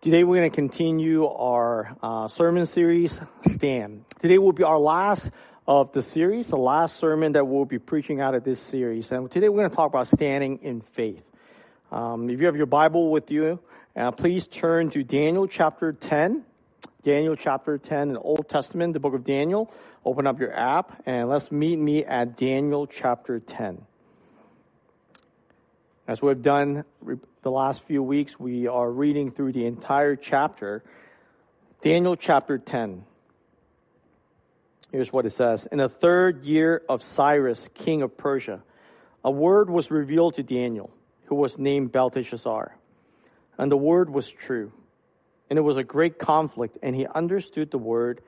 Today we're going to continue our uh, sermon series, Stand. Today will be our last of the series, the last sermon that we'll be preaching out of this series. And today we're going to talk about standing in faith. Um, if you have your Bible with you, uh, please turn to Daniel chapter 10. Daniel chapter 10 in Old Testament, the book of Daniel. Open up your app and let's meet me at Daniel chapter 10. As we've done the last few weeks, we are reading through the entire chapter, Daniel chapter 10. Here's what it says In the third year of Cyrus, king of Persia, a word was revealed to Daniel, who was named Belteshazzar. And the word was true. And it was a great conflict, and he understood the word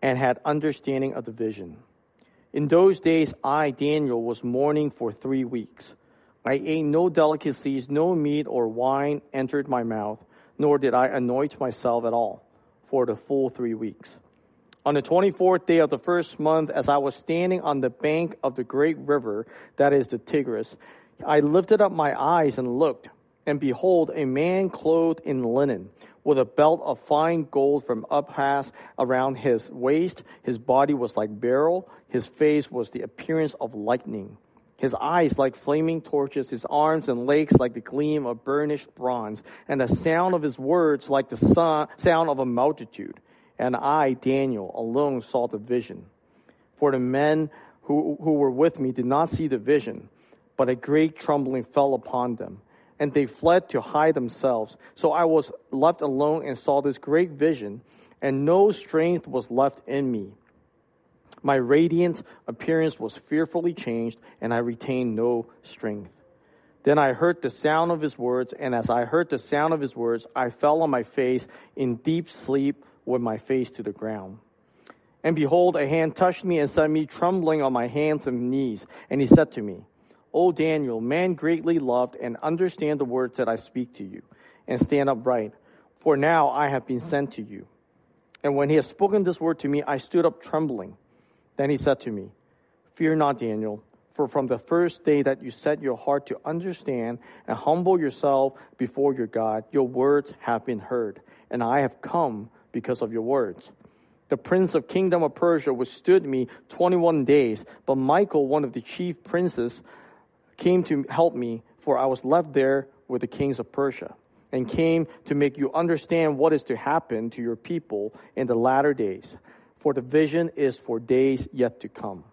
and had understanding of the vision. In those days, I, Daniel, was mourning for three weeks. I ate no delicacies, no meat or wine entered my mouth, nor did I anoint myself at all for the full three weeks. On the 24th day of the first month, as I was standing on the bank of the great river, that is the Tigris, I lifted up my eyes and looked, and behold, a man clothed in linen, with a belt of fine gold from Uphaz around his waist. His body was like beryl, his face was the appearance of lightning his eyes like flaming torches, his arms and legs like the gleam of burnished bronze, and the sound of his words like the sound of a multitude. And I, Daniel, alone saw the vision. For the men who, who were with me did not see the vision, but a great trembling fell upon them, and they fled to hide themselves. So I was left alone and saw this great vision, and no strength was left in me my radiant appearance was fearfully changed, and I retained no strength. Then I heard the sound of his words, and as I heard the sound of his words, I fell on my face in deep sleep with my face to the ground. And behold, a hand touched me and set me trembling on my hands and knees. And he said to me, O Daniel, man greatly loved, and understand the words that I speak to you, and stand upright. For now I have been sent to you. And when he had spoken this word to me, I stood up trembling. Then he said to me, Fear not, Daniel, for from the first day that you set your heart to understand and humble yourself before your God, your words have been heard, and I have come because of your words. The prince of kingdom of Persia withstood me 21 days, but Michael, one of the chief princes, came to help me, for I was left there with the kings of Persia, and came to make you understand what is to happen to your people in the latter days for the vision is for days yet to come.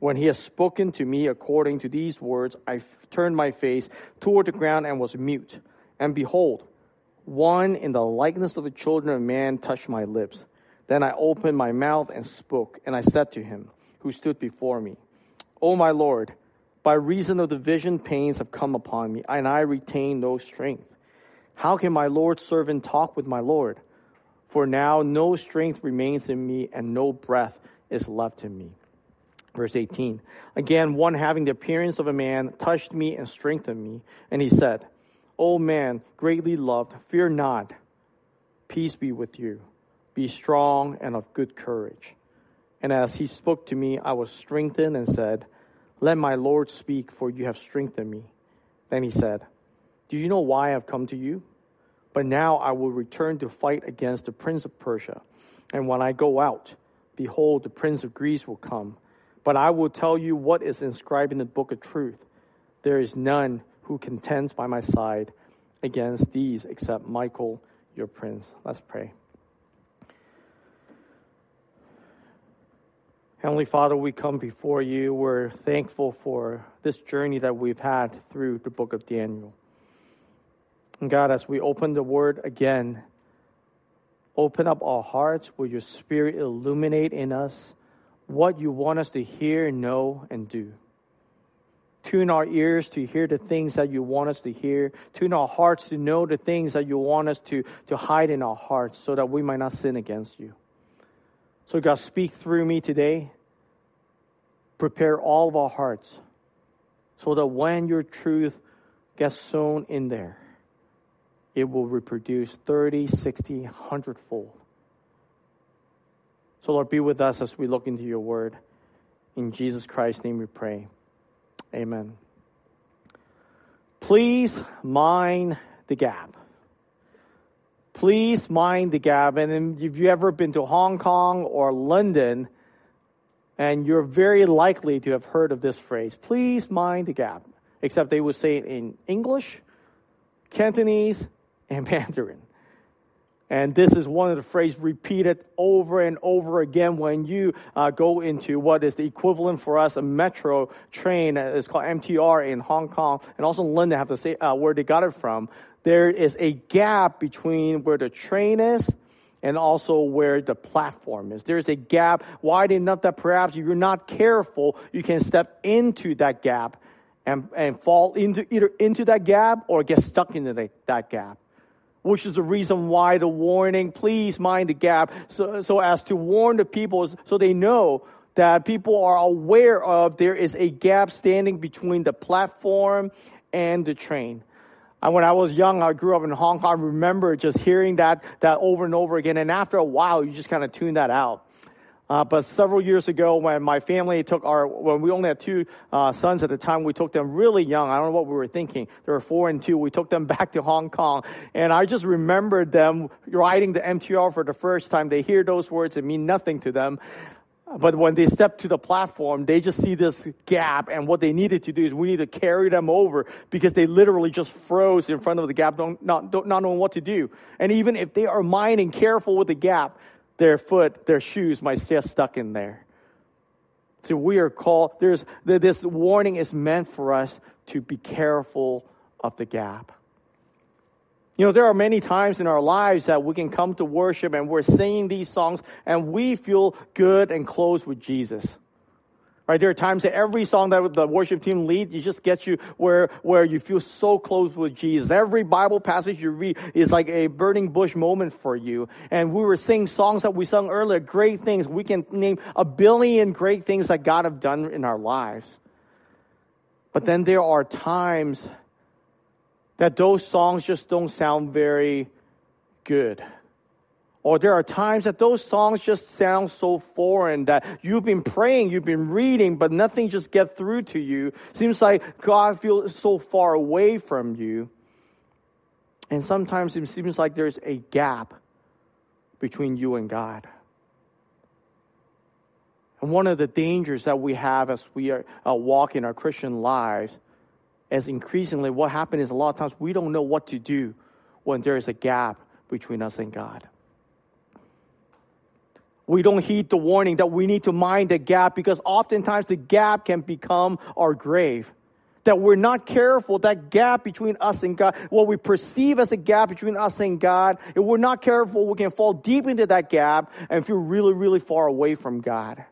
When he has spoken to me according to these words, I turned my face toward the ground and was mute. And behold, one in the likeness of the children of man touched my lips. Then I opened my mouth and spoke, and I said to him, who stood before me, O my Lord, by reason of the vision, pains have come upon me, and I retain no strength. How can my Lord's servant talk with my Lord? For now no strength remains in me, and no breath is left in me. Verse 18. Again, one having the appearance of a man touched me and strengthened me, and he said, O man, greatly loved, fear not. Peace be with you. Be strong and of good courage. And as he spoke to me, I was strengthened and said, Let my Lord speak, for you have strengthened me. Then he said, Do you know why I have come to you? But now I will return to fight against the prince of Persia. And when I go out, behold, the prince of Greece will come. But I will tell you what is inscribed in the book of truth. There is none who contends by my side against these except Michael, your prince. Let's pray. Heavenly Father, we come before you. We're thankful for this journey that we've had through the book of Daniel. And God, as we open the word again, open up our hearts. Will your spirit illuminate in us what you want us to hear, know, and do? Tune our ears to hear the things that you want us to hear. Tune our hearts to know the things that you want us to, to hide in our hearts so that we might not sin against you. So, God, speak through me today. Prepare all of our hearts so that when your truth gets sown in there, it will reproduce 30, 60, 100 fold. So, Lord, be with us as we look into your word. In Jesus Christ's name we pray. Amen. Please mind the gap. please mind the gap. And if you've ever been to Hong Kong or London, and you're very likely to have heard of this phrase, please mind the gap. Except they would say it in English, Cantonese, and Mandarin. And this is one of the phrases repeated over and over again when you uh, go into what is the equivalent for us a metro train. Uh, it's called MTR in Hong Kong and also London. Have to say uh, where they got it from. There is a gap between where the train is and also where the platform is. There's a gap wide enough that perhaps if you're not careful, you can step into that gap and, and fall into either into that gap or get stuck into the, that gap which is the reason why the warning, please mind the gap, so, so as to warn the people so they know that people are aware of there is a gap standing between the platform and the train. And when I was young, I grew up in Hong Kong. I remember just hearing that, that over and over again. And after a while, you just kind of tune that out. Uh, but several years ago, when my family took our, when we only had two uh, sons at the time, we took them really young. I don't know what we were thinking. They were four and two. We took them back to Hong Kong, and I just remembered them riding the MTR for the first time. They hear those words; it mean nothing to them. But when they step to the platform, they just see this gap, and what they needed to do is we need to carry them over because they literally just froze in front of the gap, don't, not, don't, not knowing what to do. And even if they are minding careful with the gap, their foot, their shoes might stay stuck in there. So we are called, there's, this warning is meant for us to be careful of the gap. You know, there are many times in our lives that we can come to worship and we're singing these songs and we feel good and close with Jesus. Right? There are times that every song that the worship team lead, you just get you where, where you feel so close with Jesus. Every Bible passage you read is like a burning bush moment for you. And we were singing songs that we sung earlier, great things. We can name a billion great things that God have done in our lives. But then there are times that those songs just don't sound very good. Or there are times that those songs just sound so foreign that you've been praying, you've been reading, but nothing just gets through to you. Seems like God feels so far away from you. And sometimes it seems like there's a gap between you and God. And one of the dangers that we have as we are, uh, walk in our Christian lives is increasingly what happens is a lot of times we don't know what to do when there is a gap between us and God we don't heed the warning that we need to mind the gap because oftentimes the gap can become our grave. That we're not careful, that gap between us and God, what we perceive as a gap between us and God, if we're not careful, we can fall deep into that gap and feel really, really far away from God.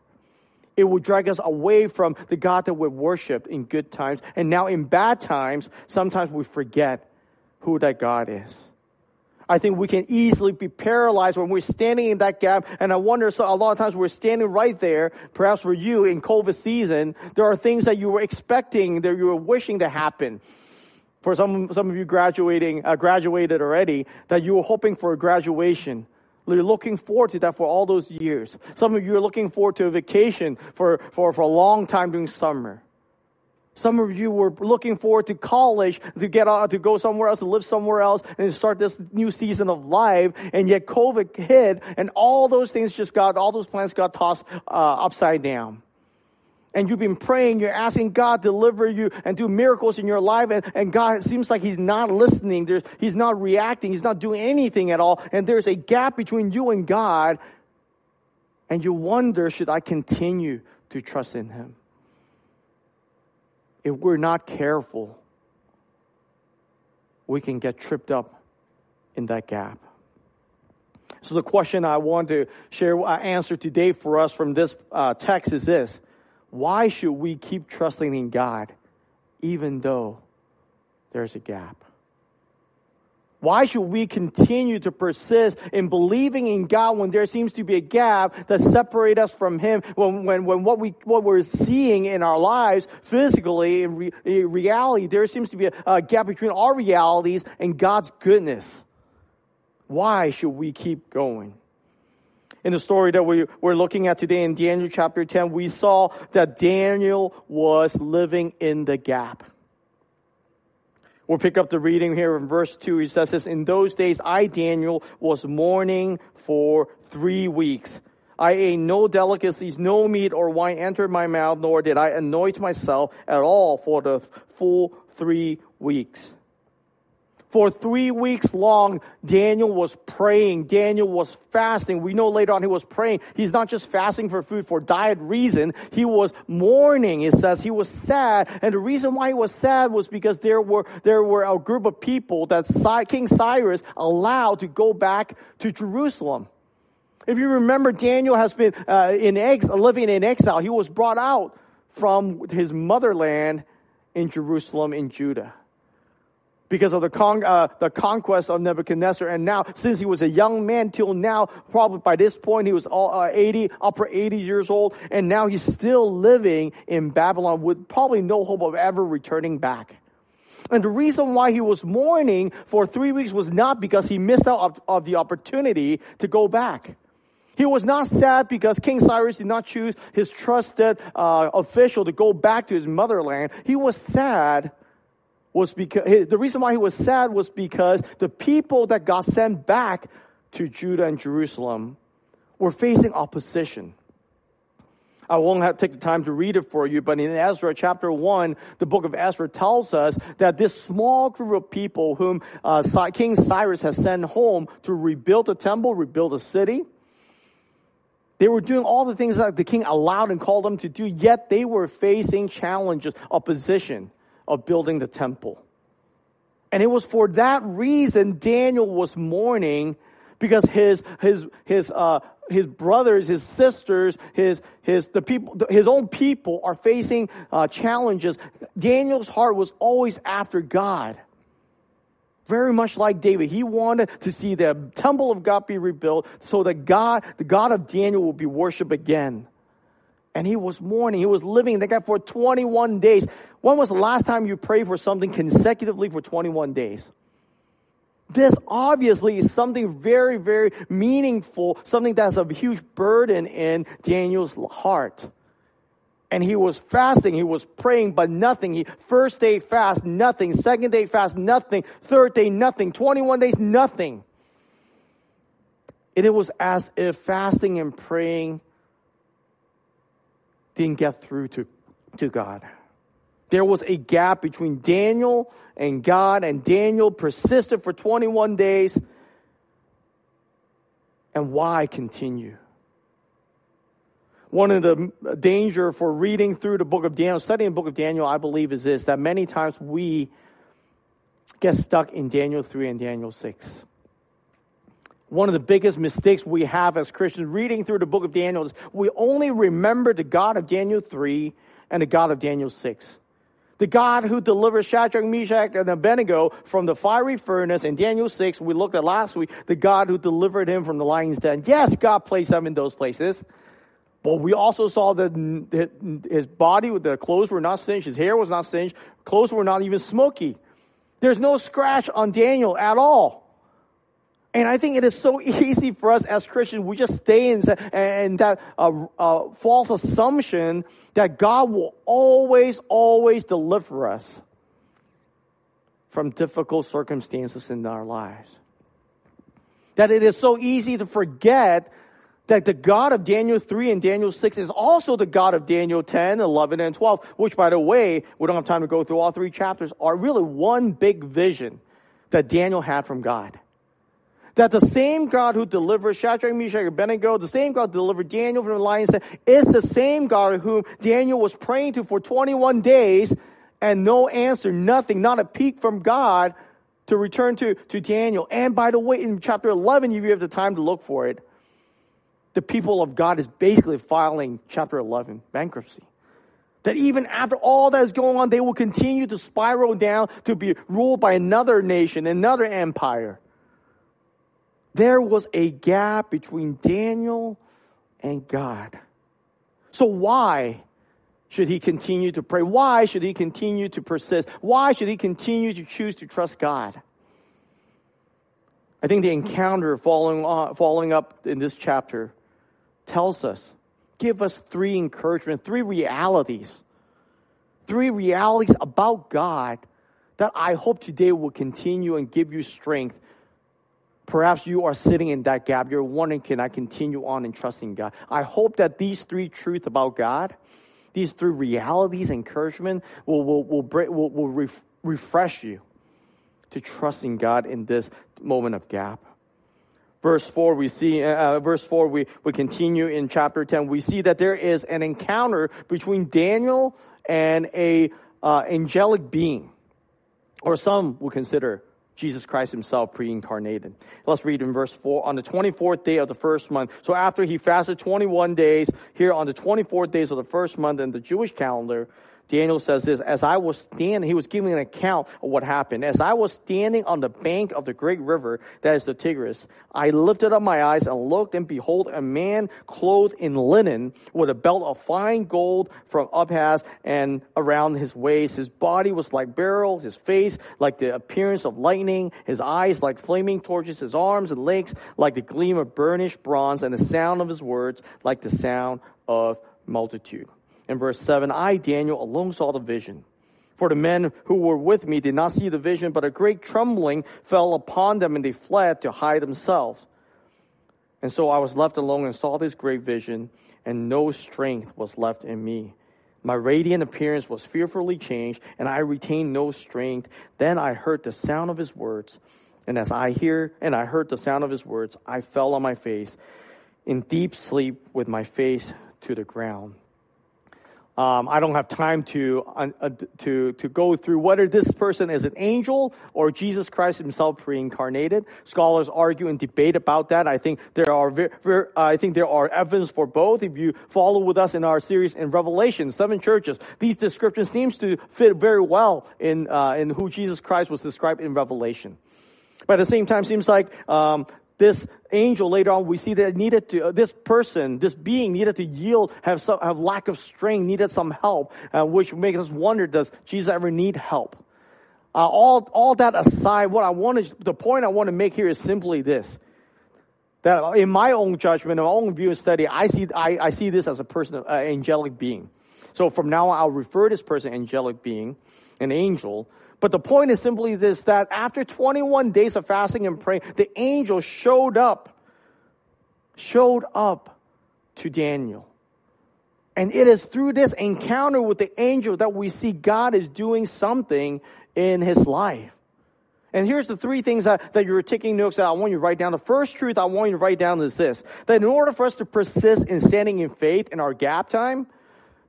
It will drag us away from the God that we worshiped in good times. And now in bad times, sometimes we forget who that God is. I think we can easily be paralyzed when we're standing in that gap. And I wonder, so a lot of times we're standing right there, perhaps for you in COVID season, there are things that you were expecting, that you were wishing to happen. For some, some of you graduating, uh, graduated already, that you were hoping for a graduation. You're looking forward to that for all those years. Some of you are looking forward to a vacation for, for, for a long time during summer. Some of you were looking forward to college to get out, to go somewhere else, to live somewhere else, and start this new season of life. And yet COVID hit, and all those things just got, all those plans got tossed uh, upside down. And you've been praying, you're asking God to deliver you and do miracles in your life, and, and God, it seems like He's not listening. There's, he's not reacting. He's not doing anything at all. And there's a gap between you and God. And you wonder, should I continue to trust in Him? If we're not careful, we can get tripped up in that gap. So the question I want to share, uh, answer today for us from this uh, text is this: Why should we keep trusting in God, even though there's a gap? Why should we continue to persist in believing in God when there seems to be a gap that separates us from Him? When, when, when what we, what we're seeing in our lives physically, in, re, in reality, there seems to be a, a gap between our realities and God's goodness. Why should we keep going? In the story that we, we're looking at today in Daniel chapter 10, we saw that Daniel was living in the gap We'll pick up the reading here in verse 2. He says this, In those days I, Daniel, was mourning for three weeks. I ate no delicacies, no meat or wine entered my mouth, nor did I anoint myself at all for the full three weeks. For three weeks long, Daniel was praying. Daniel was fasting. We know later on he was praying. He's not just fasting for food for diet reason. He was mourning. It says he was sad. And the reason why he was sad was because there were, there were a group of people that King Cyrus allowed to go back to Jerusalem. If you remember, Daniel has been uh, in ex- living in exile. He was brought out from his motherland in Jerusalem in Judah because of the, con- uh, the conquest of Nebuchadnezzar. And now, since he was a young man till now, probably by this point he was all, uh, 80, upper 80s years old, and now he's still living in Babylon with probably no hope of ever returning back. And the reason why he was mourning for three weeks was not because he missed out of, of the opportunity to go back. He was not sad because King Cyrus did not choose his trusted uh, official to go back to his motherland. He was sad was because the reason why he was sad was because the people that got sent back to Judah and Jerusalem were facing opposition. I won't have to take the time to read it for you, but in Ezra chapter 1, the book of Ezra tells us that this small group of people whom uh, King Cyrus has sent home to rebuild the temple, rebuild the city, they were doing all the things that the king allowed and called them to do, yet they were facing challenges, opposition of building the temple. And it was for that reason Daniel was mourning because his, his, his, uh, his brothers, his sisters, his, his, the people, his own people are facing uh, challenges. Daniel's heart was always after God. Very much like David. He wanted to see the temple of God be rebuilt so that God, the God of Daniel will be worshiped again. And he was mourning. He was living that guy for 21 days. When was the last time you prayed for something consecutively for 21 days? This obviously is something very, very meaningful, something that's a huge burden in Daniel's heart. And he was fasting, he was praying, but nothing. He, first day fast, nothing. Second day fast, nothing. Third day, nothing. 21 days, nothing. And it was as if fasting and praying didn't get through to, to God. There was a gap between Daniel and God, and Daniel persisted for 21 days. And why continue? One of the danger for reading through the book of Daniel, studying the book of Daniel, I believe is this, that many times we get stuck in Daniel 3 and Daniel 6 one of the biggest mistakes we have as Christians reading through the book of Daniel is we only remember the God of Daniel 3 and the God of Daniel 6. The God who delivered Shadrach, Meshach, and Abednego from the fiery furnace in Daniel 6, we looked at last week, the God who delivered him from the lion's den. Yes, God placed them in those places. But we also saw that his body, the clothes were not singed, his hair was not singed, clothes were not even smoky. There's no scratch on Daniel at all. And I think it is so easy for us as Christians, we just stay in, in that uh, uh, false assumption that God will always, always deliver us from difficult circumstances in our lives. That it is so easy to forget that the God of Daniel 3 and Daniel 6 is also the God of Daniel 10, 11, and 12, which, by the way, we don't have time to go through all three chapters, are really one big vision that Daniel had from God that the same God who delivered Shadrach, Meshach, and Abednego, the same God who delivered Daniel from the lion's den, is the same God whom Daniel was praying to for 21 days and no answer, nothing, not a peek from God to return to, to Daniel. And by the way, in chapter 11, if you have the time to look for it, the people of God is basically filing chapter 11 bankruptcy. That even after all that is going on, they will continue to spiral down to be ruled by another nation, another empire. There was a gap between Daniel and God. So why should he continue to pray? Why should he continue to persist? Why should he continue to choose to trust God? I think the encounter following, on, following up in this chapter tells us, give us three encouragement, three realities, three realities about God that I hope today will continue and give you strength. Perhaps you are sitting in that gap. You're wondering, can I continue on in trusting God? I hope that these three truths about God, these three realities, encouragement, will, will, will, will, will ref, refresh you to trusting God in this moment of gap. Verse 4, we see, uh, uh, verse 4, we, we continue in chapter 10. We see that there is an encounter between Daniel and a uh, angelic being, or some would consider Jesus Christ himself pre-incarnated. Let's read in verse 4. On the 24th day of the first month, so after he fasted 21 days, here on the 24th days of the first month in the Jewish calendar, Daniel says this, as I was standing, he was giving an account of what happened. As I was standing on the bank of the great river, that is the Tigris, I lifted up my eyes and looked and behold a man clothed in linen with a belt of fine gold from Uphaz and around his waist. His body was like beryl, his face like the appearance of lightning, his eyes like flaming torches, his arms and legs like the gleam of burnished bronze and the sound of his words like the sound of multitude in verse 7, I, Daniel, alone saw the vision. For the men who were with me did not see the vision, but a great trembling fell upon them and they fled to hide themselves. And so I was left alone and saw this great vision, and no strength was left in me. My radiant appearance was fearfully changed, and I retained no strength. Then I heard the sound of his words, and as I hear and I heard the sound of his words, I fell on my face in deep sleep with my face to the ground. Um, I don't have time to, uh, to, to go through whether this person is an angel or Jesus Christ himself pre-incarnated. Scholars argue and debate about that. I think there are, very, very, I think there are evidence for both. If you follow with us in our series in Revelation, seven churches, these descriptions seems to fit very well in, uh, in who Jesus Christ was described in Revelation. But at the same time, seems like um, this angel later on we see that needed to uh, this person this being needed to yield have some, have lack of strength needed some help uh, which makes us wonder does jesus ever need help uh, all all that aside what i want to the point i want to make here is simply this that in my own judgment, in my own view and study, I see I, I see this as a person, uh, angelic being. So from now on, I'll refer this person angelic being, an angel, but the point is simply this, that after 21 days of fasting and praying, the angel showed up, showed up to Daniel. And it is through this encounter with the angel that we see God is doing something in his life. And here's the three things that, that you're taking notes that I want you to write down. The first truth I want you to write down is this, that in order for us to persist in standing in faith in our gap time,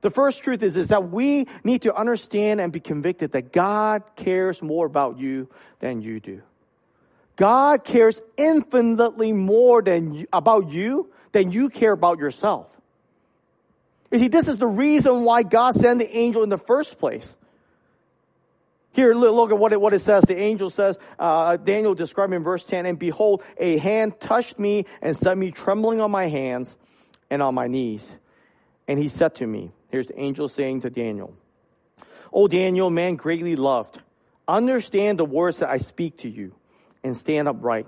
the first truth is, is that we need to understand and be convicted that God cares more about you than you do. God cares infinitely more than about you than you care about yourself. You see, this is the reason why God sent the angel in the first place. Here, look at what it, what it says. The angel says, uh, Daniel described in verse 10, and behold, a hand touched me and set me trembling on my hands and on my knees. And he said to me, Here's the angel saying to Daniel, O Daniel, man greatly loved, understand the words that I speak to you and stand upright.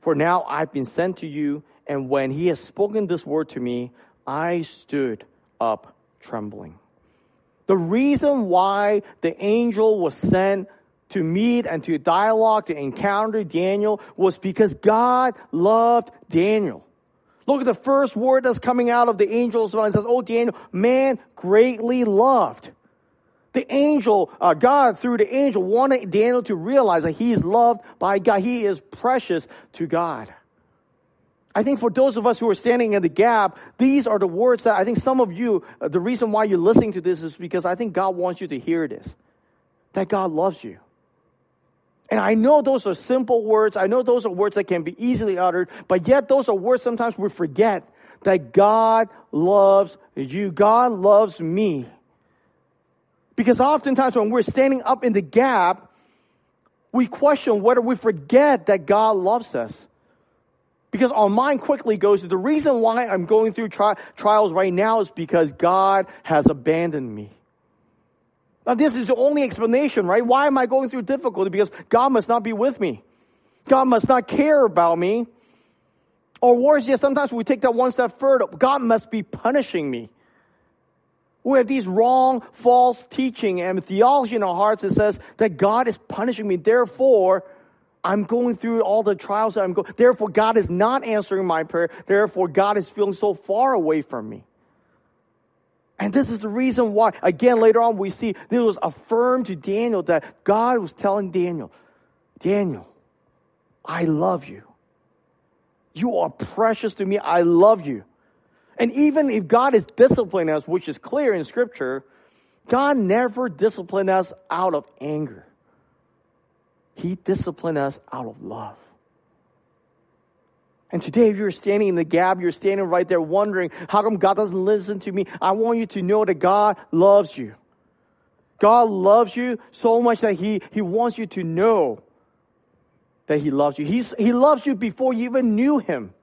For now I've been sent to you, and when he has spoken this word to me, I stood up trembling. The reason why the angel was sent to meet and to dialogue, to encounter Daniel was because God loved Daniel. Look at the first word that's coming out of the angel's mouth. It says, Oh, Daniel, man greatly loved. The angel, uh, God through the angel wanted Daniel to realize that he's loved by God. He is precious to God. I think for those of us who are standing in the gap, these are the words that I think some of you, uh, the reason why you're listening to this is because I think God wants you to hear this. That God loves you. And I know those are simple words. I know those are words that can be easily uttered, but yet those are words sometimes we forget that God loves you. God loves me. Because oftentimes when we're standing up in the gap, we question whether we forget that God loves us. Because our mind quickly goes to the reason why I'm going through tri- trials right now is because God has abandoned me. Now, this is the only explanation, right? Why am I going through difficulty? Because God must not be with me. God must not care about me. Or worse yet, sometimes we take that one step further. God must be punishing me. We have these wrong, false teaching and theology in our hearts that says that God is punishing me. Therefore, I'm going through all the trials that I'm going. Therefore, God is not answering my prayer. Therefore, God is feeling so far away from me. And this is the reason why, again, later on, we see this was affirmed to Daniel that God was telling Daniel, Daniel, I love you. You are precious to me. I love you. And even if God is disciplining us, which is clear in scripture, God never disciplined us out of anger. He disciplined us out of love. And today, if you're standing in the gap, you're standing right there wondering, how come God doesn't listen to me? I want you to know that God loves you. God loves you so much that He, he wants you to know that He loves you. He's, he loves you before you even knew Him.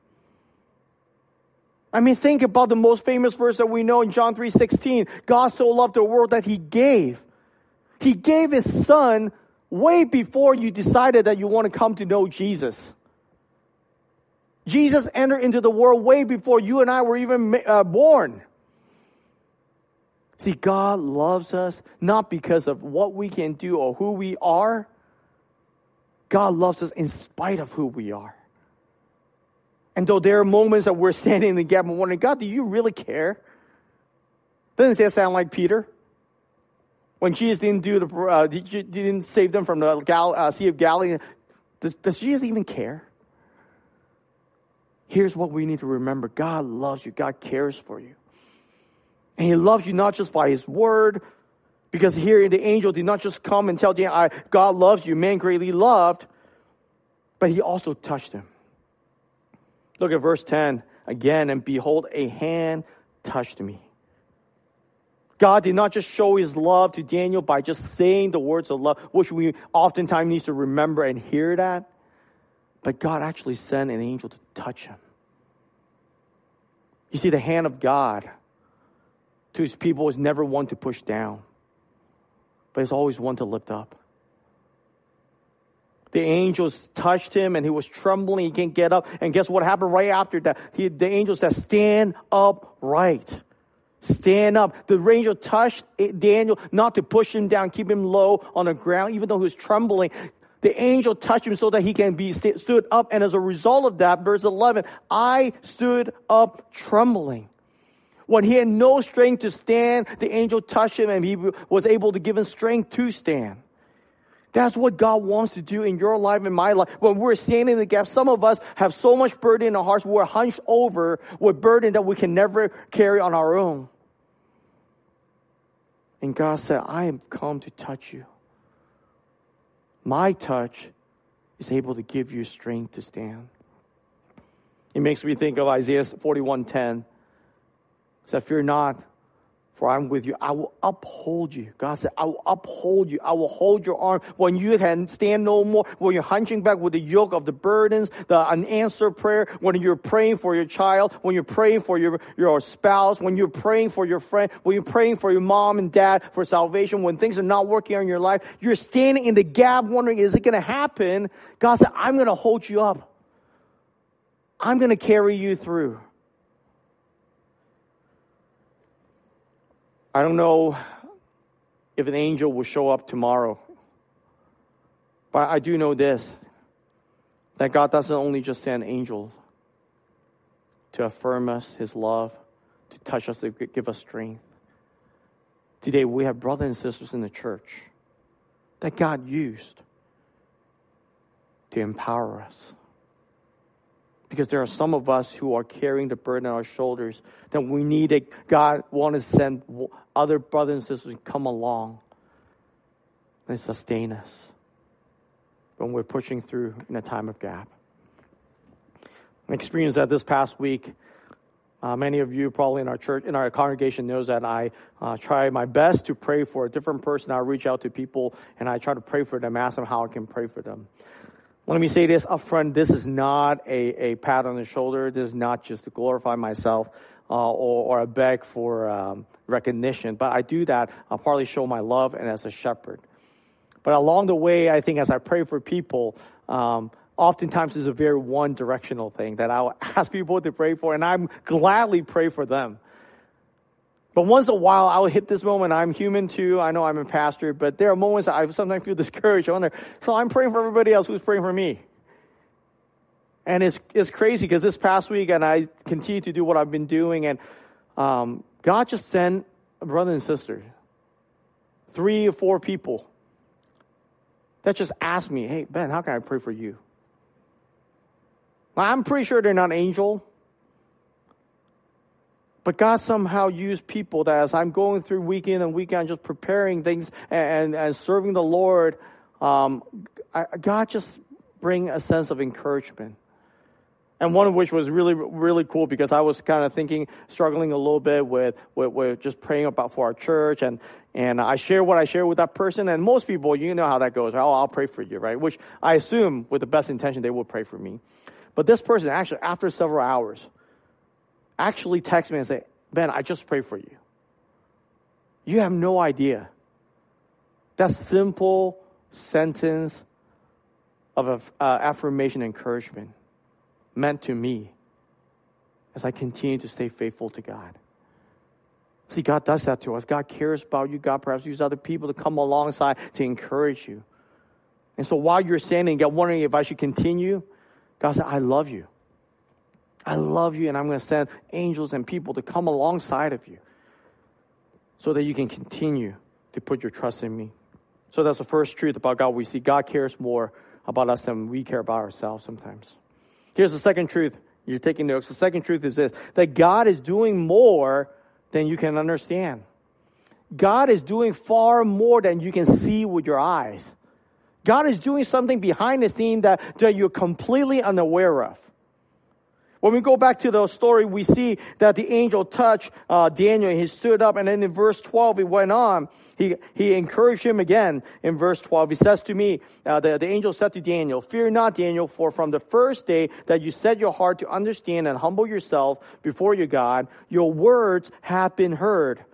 I mean, think about the most famous verse that we know in John 3:16. God so loved the world that he gave. He gave his son way before you decided that you want to come to know Jesus. Jesus entered into the world way before you and I were even uh, born. See, God loves us not because of what we can do or who we are. God loves us in spite of who we are. And though there are moments that we're standing in the gap and wondering, God, do you really care? Doesn't that sound like Peter? When Jesus didn't do the, uh, didn't save them from the Gal, uh, Sea of Galilee, does, does Jesus even care? Here's what we need to remember God loves you, God cares for you. And He loves you not just by His word, because here the angel did not just come and tell Daniel, God loves you, man greatly loved, but He also touched him. Look at verse 10 again, and behold, a hand touched me. God did not just show his love to Daniel by just saying the words of love, which we oftentimes need to remember and hear that, but God actually sent an angel to touch him. You see, the hand of God to his people is never one to push down, but it's always one to lift up. The angels touched him and he was trembling. He can't get up. And guess what happened right after that? He, the angel said, stand upright. Stand up. The angel touched Daniel not to push him down, keep him low on the ground, even though he was trembling. The angel touched him so that he can be st- stood up. And as a result of that, verse 11, I stood up trembling. When he had no strength to stand, the angel touched him and he was able to give him strength to stand. That's what God wants to do in your life and my life. When we're standing in the gap, some of us have so much burden in our hearts, we're hunched over with burden that we can never carry on our own. And God said, I am come to touch you. My touch is able to give you strength to stand. It makes me think of Isaiah 41:10. It said, Fear not, for I'm with you. I will uphold you. God said, I will uphold you. I will hold your arm when you can stand no more, when you're hunching back with the yoke of the burdens, the unanswered prayer, when you're praying for your child, when you're praying for your, your spouse, when you're praying for your friend, when you're praying for your mom and dad for salvation, when things are not working in your life, you're standing in the gap wondering, is it going to happen? God said, I'm going to hold you up. I'm going to carry you through. I don't know if an angel will show up tomorrow. But I do know this that God doesn't only just send angels to affirm us, His love, to touch us, to give us strength. Today, we have brothers and sisters in the church that God used to empower us because there are some of us who are carrying the burden on our shoulders that we need a God want to send other brothers and sisters to come along and sustain us when we're pushing through in a time of gap. I experienced that this past week. Uh, many of you probably in our church, in our congregation knows that I uh, try my best to pray for a different person. I reach out to people and I try to pray for them, ask them how I can pray for them. Let me say this up front. This is not a, a pat on the shoulder. This is not just to glorify myself uh, or, or a beg for um, recognition. But I do that. I'll partly show my love and as a shepherd. But along the way, I think as I pray for people, um, oftentimes it's a very one directional thing that I'll ask people to pray for, and I'm gladly pray for them. But once in a while, I'll hit this moment. I'm human too. I know I'm a pastor, but there are moments I sometimes feel discouraged. I wonder, so I'm praying for everybody else who's praying for me. And it's, it's crazy because this past week, and I continue to do what I've been doing, and um, God just sent a brother and sister, three or four people, that just asked me, hey, Ben, how can I pray for you? I'm pretty sure they're not angel. But God somehow used people that as I'm going through weekend and weekend, just preparing things and, and serving the Lord, um, I, God just bring a sense of encouragement. And one of which was really, really cool because I was kind of thinking, struggling a little bit with, with, with just praying about for our church. And, and I share what I share with that person. And most people, you know how that goes. Oh, I'll pray for you, right? Which I assume with the best intention, they will pray for me. But this person actually, after several hours, actually text me and say, Ben, I just prayed for you. You have no idea. That simple sentence of uh, affirmation encouragement meant to me as I continue to stay faithful to God. See, God does that to us. God cares about you. God perhaps uses other people to come alongside to encourage you. And so while you're standing, God wondering if I should continue, God said, I love you. I love you, and I'm going to send angels and people to come alongside of you so that you can continue to put your trust in me. So that's the first truth about God. We see God cares more about us than we care about ourselves sometimes. Here's the second truth. You're taking notes. The second truth is this that God is doing more than you can understand. God is doing far more than you can see with your eyes. God is doing something behind the scene that, that you're completely unaware of. When we go back to the story, we see that the angel touched uh, Daniel. He stood up, and then in verse 12, he went on. He, he encouraged him again in verse 12. He says to me, uh, the, the angel said to Daniel, Fear not, Daniel, for from the first day that you set your heart to understand and humble yourself before your God, your words have been heard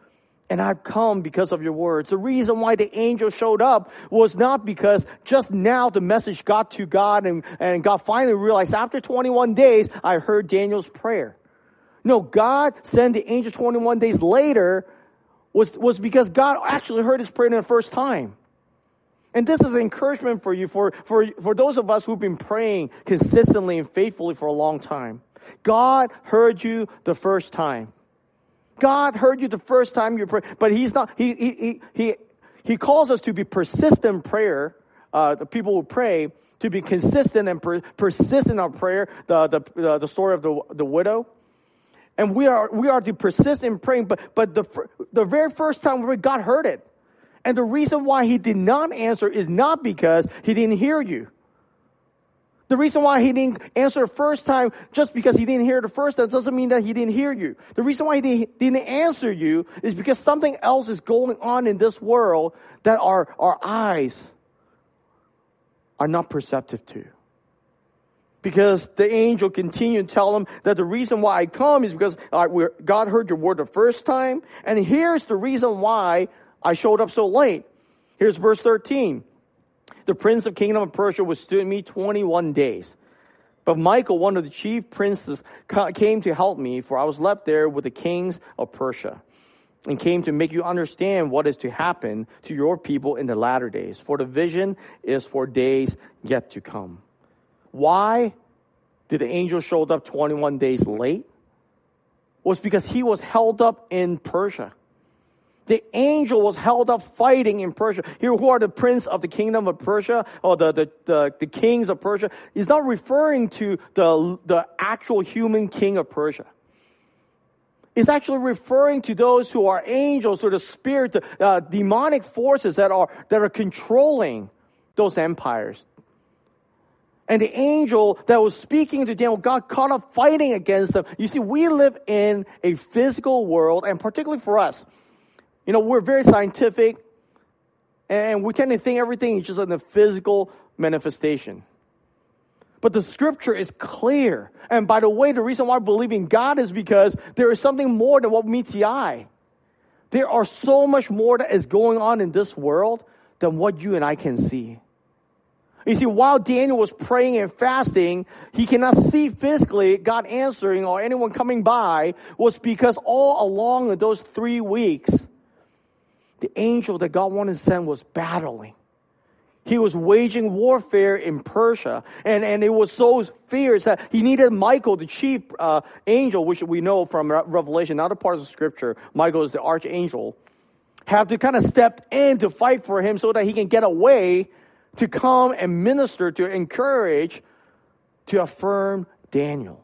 and I've come because of your words. The reason why the angel showed up was not because just now the message got to God and, and God finally realized after 21 days, I heard Daniel's prayer. No, God sent the angel 21 days later was, was because God actually heard his prayer in the first time. And this is encouragement for you, for, for, for those of us who've been praying consistently and faithfully for a long time. God heard you the first time. God heard you the first time you pray, but He's not, He, He, He, He calls us to be persistent prayer, uh, the people who pray, to be consistent and per, persistent in our prayer, the, the, the story of the, the widow. And we are, we are to persist in praying, but, but the, the very first time God heard it. And the reason why He did not answer is not because He didn't hear you. The reason why he didn't answer the first time, just because he didn't hear the first time, doesn't mean that he didn't hear you. The reason why he didn't answer you is because something else is going on in this world that our, our eyes are not perceptive to. Because the angel continued to tell him that the reason why I come is because God heard your word the first time, and here's the reason why I showed up so late. Here's verse 13 the prince of kingdom of Persia withstood me 21 days. But Michael, one of the chief princes, came to help me, for I was left there with the kings of Persia, and came to make you understand what is to happen to your people in the latter days. For the vision is for days yet to come. Why did the angel show up 21 days late? Was because he was held up in Persia. The angel was held up fighting in Persia. Here, who are the prince of the kingdom of Persia or the, the, the, the kings of Persia? He's not referring to the, the actual human king of Persia. It's actually referring to those who are angels or the spirit, uh, demonic forces that are, that are controlling those empires. And the angel that was speaking to Daniel got caught up fighting against them. You see, we live in a physical world, and particularly for us, you know, we're very scientific and we tend to think everything is just in the physical manifestation. But the scripture is clear. And by the way, the reason why I believe in God is because there is something more than what meets the eye. There are so much more that is going on in this world than what you and I can see. You see, while Daniel was praying and fasting, he cannot see physically God answering or anyone coming by was because all along those three weeks, the angel that God wanted to send was battling. He was waging warfare in Persia, and, and it was so fierce that he needed Michael, the chief uh, angel, which we know from Revelation, not a part of scripture. Michael is the archangel, have to kind of step in to fight for him so that he can get away to come and minister, to encourage, to affirm Daniel.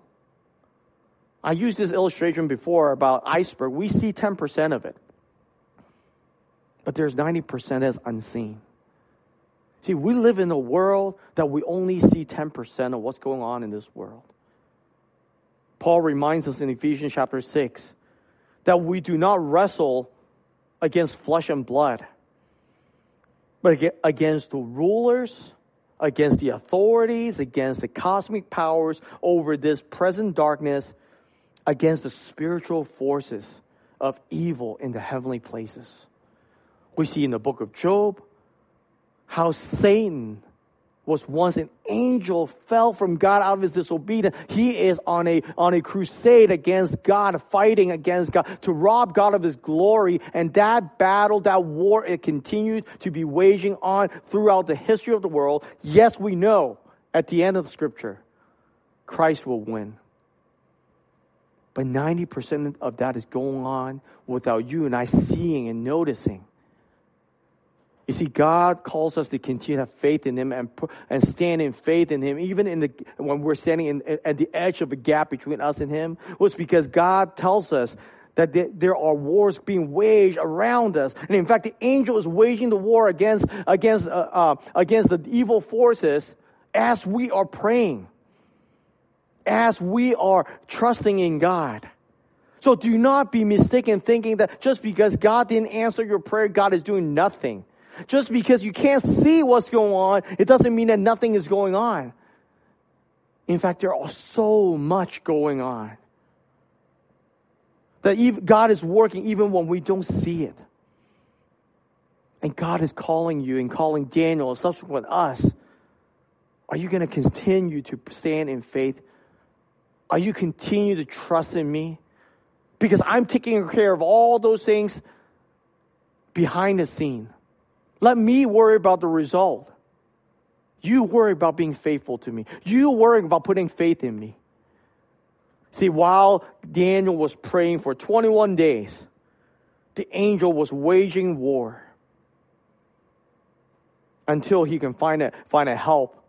I used this illustration before about iceberg. We see 10% of it. But there's 90% that's unseen. See, we live in a world that we only see 10% of what's going on in this world. Paul reminds us in Ephesians chapter 6 that we do not wrestle against flesh and blood, but against the rulers, against the authorities, against the cosmic powers over this present darkness, against the spiritual forces of evil in the heavenly places. We see in the book of Job how Satan was once an angel, fell from God out of his disobedience. He is on a, on a crusade against God, fighting against God to rob God of his glory. And that battle, that war, it continued to be waging on throughout the history of the world. Yes, we know at the end of scripture, Christ will win. But 90% of that is going on without you and I seeing and noticing. You see, God calls us to continue to have faith in Him and, and stand in faith in Him, even in the, when we're standing in, at the edge of a gap between us and Him, was because God tells us that there are wars being waged around us. And in fact, the angel is waging the war against, against, uh, uh, against the evil forces as we are praying, as we are trusting in God. So do not be mistaken thinking that just because God didn't answer your prayer, God is doing nothing. Just because you can't see what's going on, it doesn't mean that nothing is going on. In fact, there are so much going on. That God is working even when we don't see it. And God is calling you and calling Daniel and subsequent us. Are you going to continue to stand in faith? Are you continue to trust in me? Because I'm taking care of all those things behind the scene. Let me worry about the result. You worry about being faithful to me. You worry about putting faith in me. See, while Daniel was praying for 21 days, the angel was waging war until he can find a, find a help.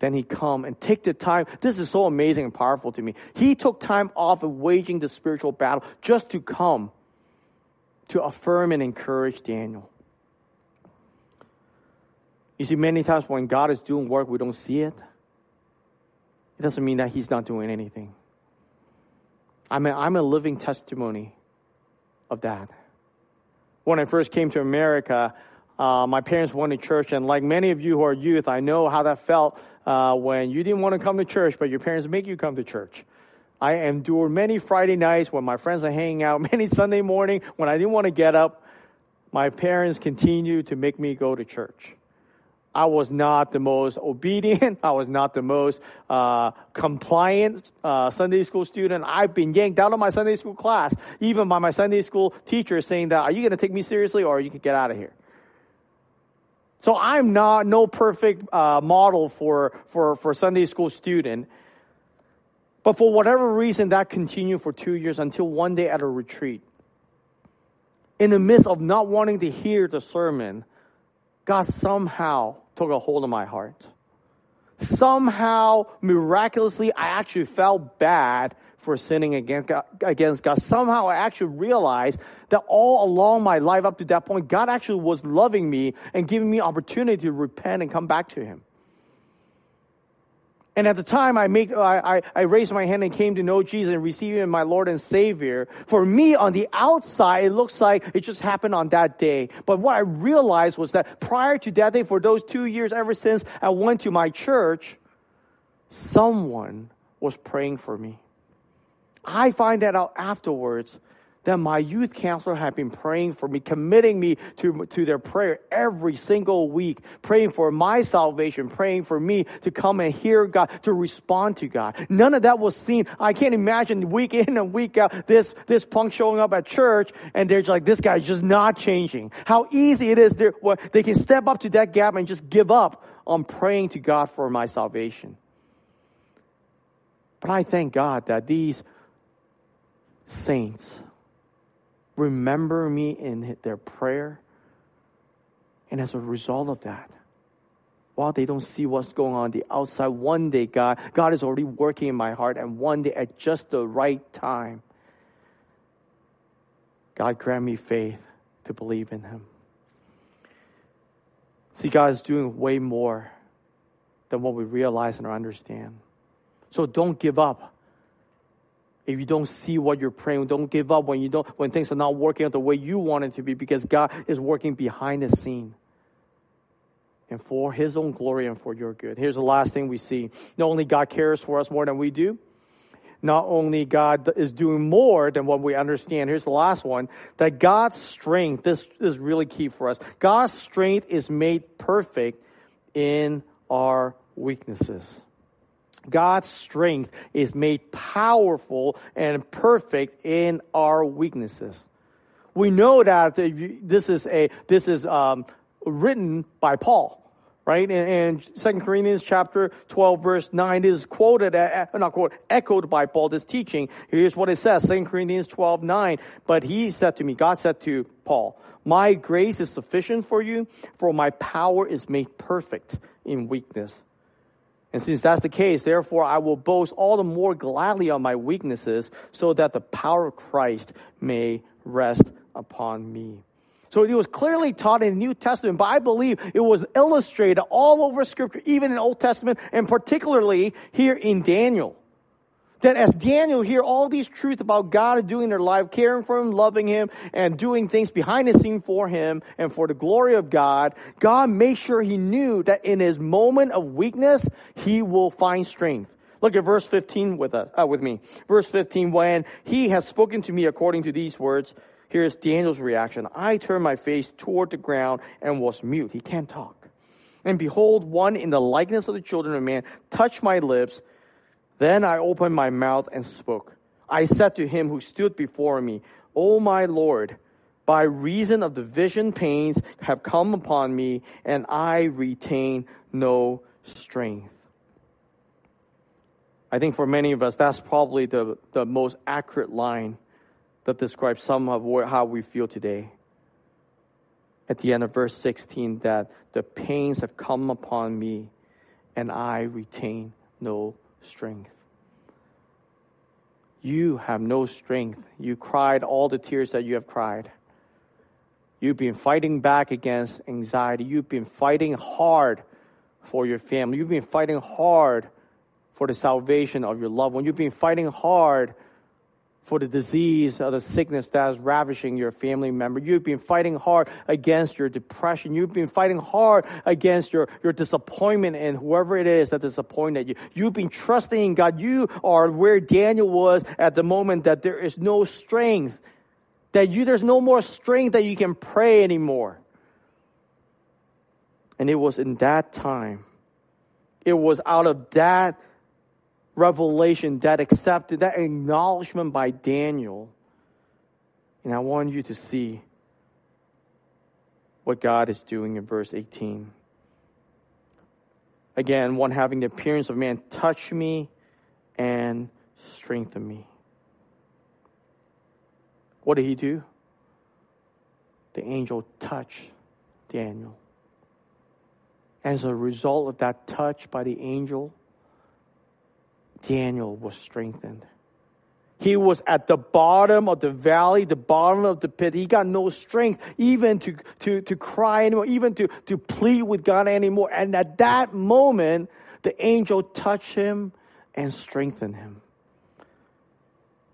Then he come and take the time. This is so amazing and powerful to me. He took time off of waging the spiritual battle just to come to affirm and encourage Daniel. You see, many times when God is doing work, we don't see it. It doesn't mean that He's not doing anything. I'm a, I'm a living testimony of that. When I first came to America, uh, my parents went to church, and like many of you who are youth, I know how that felt uh, when you didn't want to come to church, but your parents make you come to church. I endured many Friday nights when my friends are hanging out, many Sunday morning when I didn't want to get up. My parents continued to make me go to church. I was not the most obedient. I was not the most uh, compliant uh, Sunday school student. I've been yanked out of my Sunday school class, even by my Sunday school teacher saying that, are you going to take me seriously or you can get out of here? So I'm not no perfect uh, model for, for, for Sunday school student. But for whatever reason, that continued for two years until one day at a retreat. In the midst of not wanting to hear the sermon, God somehow took a hold of my heart. Somehow, miraculously, I actually felt bad for sinning against God. Somehow I actually realized that all along my life up to that point, God actually was loving me and giving me opportunity to repent and come back to Him. And at the time I make, I, I, I, raised my hand and came to know Jesus and receive Him my Lord and Savior. For me, on the outside, it looks like it just happened on that day. But what I realized was that prior to that day, for those two years, ever since I went to my church, someone was praying for me. I find that out afterwards that my youth counselor had been praying for me, committing me to, to their prayer every single week, praying for my salvation, praying for me to come and hear God, to respond to God. None of that was seen. I can't imagine week in and week out this, this punk showing up at church and they're like, this guy's just not changing. How easy it is. Well, they can step up to that gap and just give up on praying to God for my salvation. But I thank God that these saints, remember me in their prayer. And as a result of that, while they don't see what's going on, the outside, one day God, God is already working in my heart, and one day at just the right time, God grant me faith to believe in Him. See, God is doing way more than what we realize and understand. So don't give up if you don't see what you're praying, don't give up when you don't when things are not working out the way you want it to be because God is working behind the scene. And for his own glory and for your good. Here's the last thing we see. Not only God cares for us more than we do, not only God is doing more than what we understand. Here's the last one that God's strength, this is really key for us. God's strength is made perfect in our weaknesses. God's strength is made powerful and perfect in our weaknesses. We know that this is a this is um, written by Paul, right? And, Second Corinthians chapter twelve verse nine is quoted, uh, not quoted, echoed by Paul. This teaching. Here's what it says: Second Corinthians twelve nine. But he said to me, God said to Paul, "My grace is sufficient for you, for my power is made perfect in weakness." And since that's the case, therefore I will boast all the more gladly on my weaknesses so that the power of Christ may rest upon me. So it was clearly taught in the New Testament, but I believe it was illustrated all over scripture, even in Old Testament, and particularly here in Daniel. That as Daniel hear all these truths about God doing their life, caring for him, loving him, and doing things behind the scene for him and for the glory of God, God made sure he knew that in his moment of weakness, he will find strength. Look at verse 15 with us, uh, with me. Verse 15, when he has spoken to me according to these words, here's Daniel's reaction. I turned my face toward the ground and was mute. He can't talk. And behold, one in the likeness of the children of man touched my lips. Then I opened my mouth and spoke. I said to him who stood before me, O my Lord, by reason of the vision pains have come upon me, and I retain no strength. I think for many of us, that's probably the, the most accurate line that describes some of how we feel today. At the end of verse 16, that the pains have come upon me, and I retain no strength. You have no strength. You cried all the tears that you have cried. You've been fighting back against anxiety. You've been fighting hard for your family. You've been fighting hard for the salvation of your loved one. You've been fighting hard for the disease or the sickness that is ravishing your family member. You've been fighting hard against your depression. You've been fighting hard against your, your disappointment and whoever it is that disappointed you. You've been trusting in God. You are where Daniel was at the moment that there is no strength. That you, there's no more strength that you can pray anymore. And it was in that time, it was out of that revelation, that accepted, that acknowledgement by Daniel. And I want you to see what God is doing in verse 18. Again, one having the appearance of man, touch me and strengthen me. What did he do? The angel touched Daniel. As a result of that touch by the angel, Daniel was strengthened. He was at the bottom of the valley, the bottom of the pit. He got no strength even to, to, to cry anymore, even to, to plead with God anymore. And at that moment, the angel touched him and strengthened him.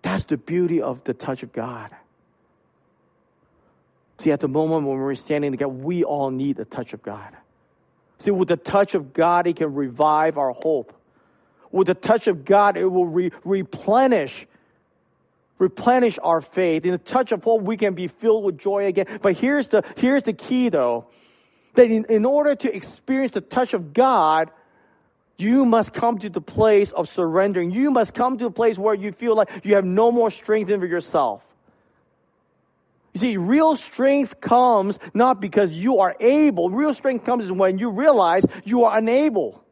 That's the beauty of the touch of God. See, at the moment when we're standing together, we all need the touch of God. See, with the touch of God, He can revive our hope with the touch of God, it will re- replenish, replenish our faith. In the touch of hope, we can be filled with joy again. But here's the, here's the key though. That in, in order to experience the touch of God, you must come to the place of surrendering. You must come to a place where you feel like you have no more strength in yourself. You see, real strength comes not because you are able. Real strength comes when you realize you are unable.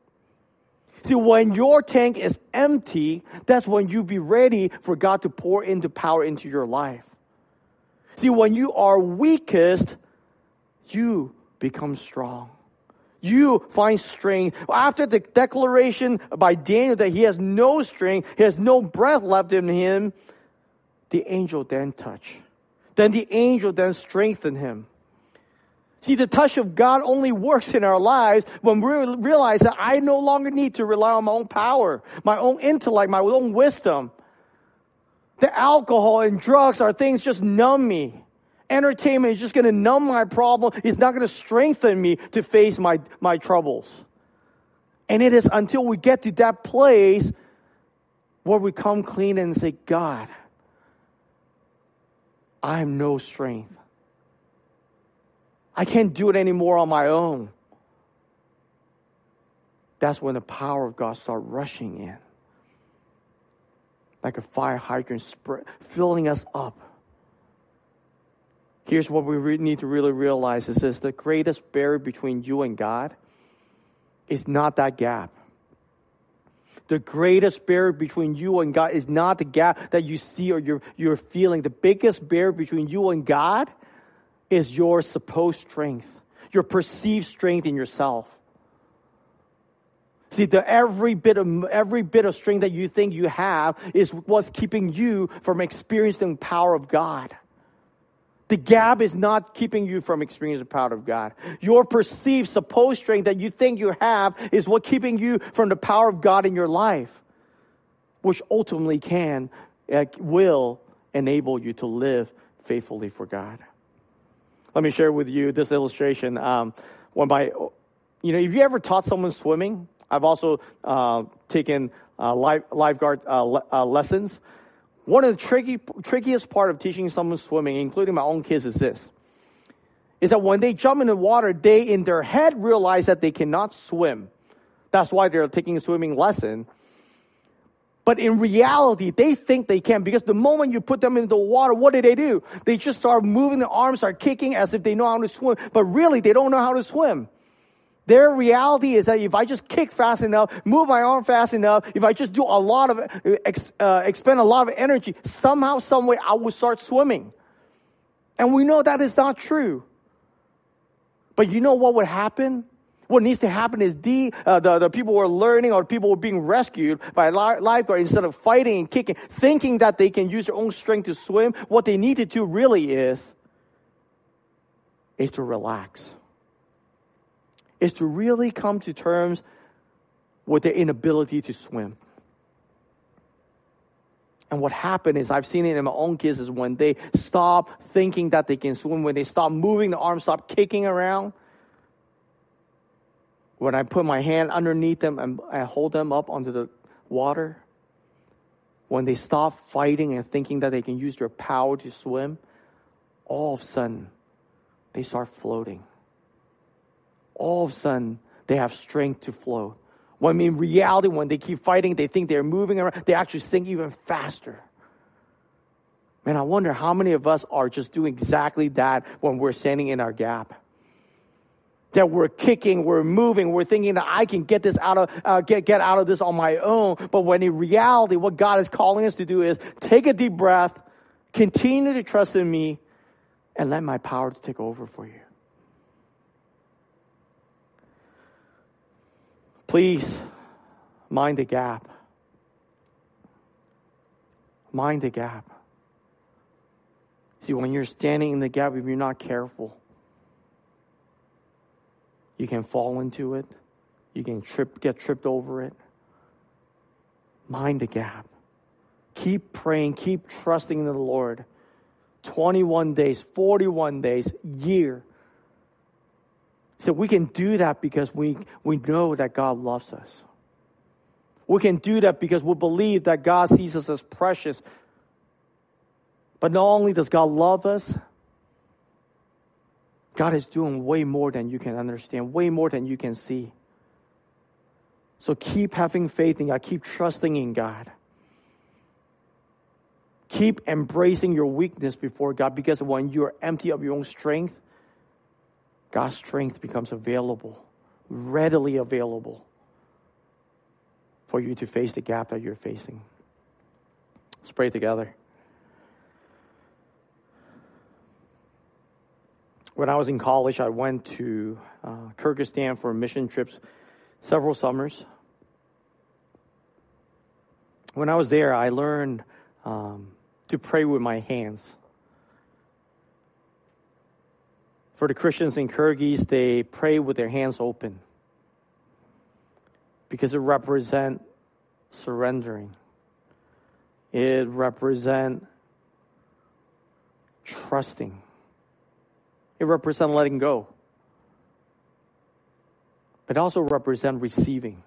See, when your tank is empty, that's when you be ready for God to pour into power into your life. See, when you are weakest, you become strong. You find strength. After the declaration by Daniel that he has no strength, he has no breath left in him, the angel then touch. Then the angel then strengthened him. See, the touch of God only works in our lives when we realize that I no longer need to rely on my own power, my own intellect, my own wisdom. The alcohol and drugs are things just numb me. Entertainment is just going to numb my problem. It's not going to strengthen me to face my, my troubles. And it is until we get to that place where we come clean and say, God, I have no strength. I can't do it anymore on my own. That's when the power of God starts rushing in. Like a fire hydrant spread, filling us up. Here's what we re- need to really realize is this the greatest barrier between you and God is not that gap. The greatest barrier between you and God is not the gap that you see or you're, you're feeling. The biggest barrier between you and God is your supposed strength, your perceived strength in yourself. See, the every bit of every bit of strength that you think you have is what's keeping you from experiencing the power of God. The gap is not keeping you from experiencing the power of God. Your perceived supposed strength that you think you have is what keeping you from the power of God in your life, which ultimately can, uh, will enable you to live faithfully for God. Let me share with you this illustration. Um, when you know, if you ever taught someone swimming, I've also uh, taken uh, life, lifeguard uh, le- uh, lessons. One of the tricky, trickiest part of teaching someone swimming, including my own kids, is this: is that when they jump in the water, they in their head realize that they cannot swim. That's why they're taking a swimming lesson. But in reality, they think they can because the moment you put them in the water, what do they do? They just start moving their arms, start kicking as if they know how to swim. But really, they don't know how to swim. Their reality is that if I just kick fast enough, move my arm fast enough, if I just do a lot of, uh, expend a lot of energy, somehow, some way, I will start swimming. And we know that is not true. But you know what would happen? What needs to happen is the, uh, the, the people who are learning or people who are being rescued by lifeguard instead of fighting and kicking, thinking that they can use their own strength to swim, what they need to do really is, is to relax. Is to really come to terms with their inability to swim. And what happened is I've seen it in my own kids is when they stop thinking that they can swim, when they stop moving the arms, stop kicking around, when I put my hand underneath them and I hold them up onto the water, when they stop fighting and thinking that they can use their power to swim, all of a sudden they start floating. All of a sudden they have strength to float. When in reality, when they keep fighting, they think they're moving around, they actually sink even faster. Man, I wonder how many of us are just doing exactly that when we're standing in our gap that we're kicking, we're moving, we're thinking that I can get this out of, uh, get, get out of this on my own. But when in reality, what God is calling us to do is take a deep breath, continue to trust in me, and let my power to take over for you. Please mind the gap. Mind the gap. See, when you're standing in the gap, if you're not careful, you can fall into it. You can trip, get tripped over it. Mind the gap. Keep praying, keep trusting in the Lord. 21 days, 41 days, year. So we can do that because we, we know that God loves us. We can do that because we believe that God sees us as precious But not only does God love us, God is doing way more than you can understand, way more than you can see. So keep having faith in God, keep trusting in God. Keep embracing your weakness before God because when you're empty of your own strength, God's strength becomes available, readily available for you to face the gap that you're facing. Let's pray together. When I was in college, I went to uh, Kyrgyzstan for mission trips several summers. When I was there, I learned um, to pray with my hands. For the Christians in Kyrgyz, they pray with their hands open because it represents surrendering. It represents trusting. It represents letting go. But also represent receiving.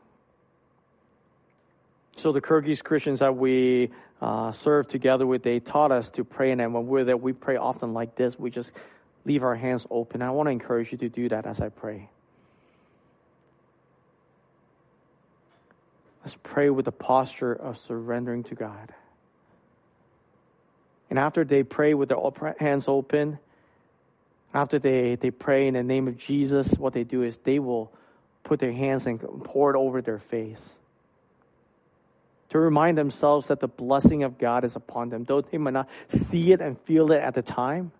So the Kyrgyz Christians that we uh, served together with, they taught us to pray, and when we're there, we pray often like this. We just leave our hands open. I want to encourage you to do that as I pray. Let's pray with the posture of surrendering to God. And after they pray with their hands open, after they, they pray in the name of Jesus, what they do is they will put their hands and pour it over their face to remind themselves that the blessing of God is upon them. Though they might not see it and feel it at the time,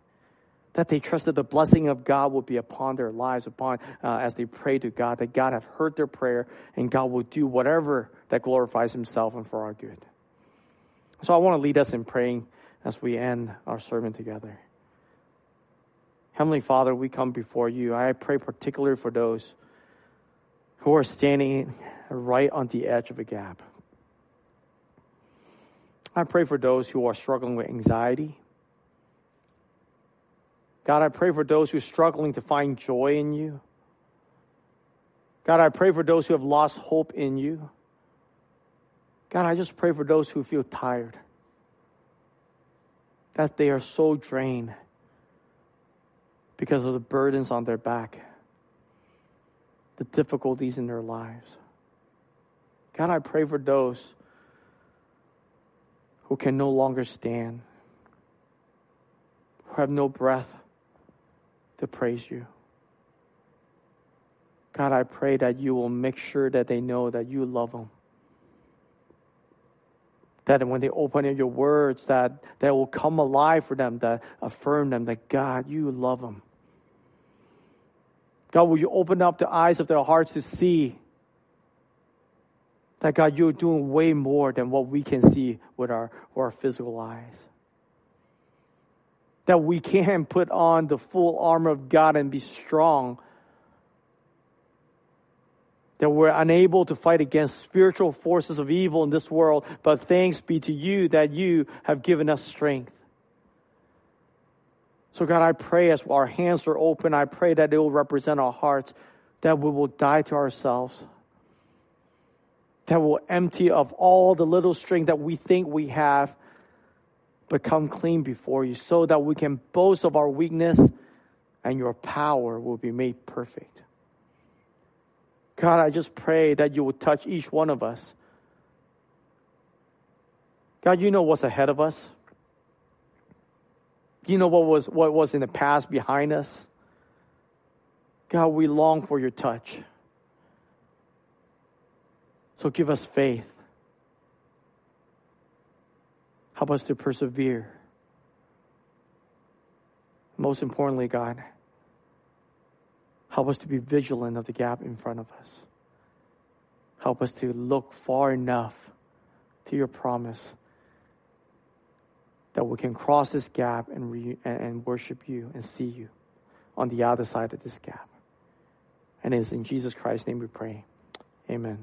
that they trust that the blessing of God will be upon their lives, upon uh, as they pray to God, that God have heard their prayer and God will do whatever that glorifies Himself and for our good. So I want to lead us in praying as we end our sermon together. Heavenly Father, we come before you. I pray particularly for those who are standing right on the edge of a gap. I pray for those who are struggling with anxiety. God, I pray for those who are struggling to find joy in you. God, I pray for those who have lost hope in you. God, I just pray for those who feel tired, that they are so drained because of the burdens on their back, the difficulties in their lives. God, I pray for those who can no longer stand, who have no breath to praise you. God, I pray that you will make sure that they know that you love them. That when they open your words, that they will come alive for them, that affirm them that God, you love them. God, will you open up the eyes of their hearts to see that God, you're doing way more than what we can see with our, with our physical eyes. That we can put on the full armor of God and be strong. That we're unable to fight against spiritual forces of evil in this world, but thanks be to you that you have given us strength. So, God, I pray as our hands are open, I pray that it will represent our hearts, that we will die to ourselves that we will empty of all the little strength that we think we have, but come clean before you so that we can boast of our weakness and your power will be made perfect. God, I just pray that you will touch each one of us. God, you know what's ahead of us. You know what was what was in the past behind us. God, we long for your touch. So give us faith. Help us to persevere. Most importantly, God, help us to be vigilant of the gap in front of us. Help us to look far enough to your promise that we can cross this gap and, re- and worship you and see you on the other side of this gap. And it is in Jesus Christ's name we pray. Amen.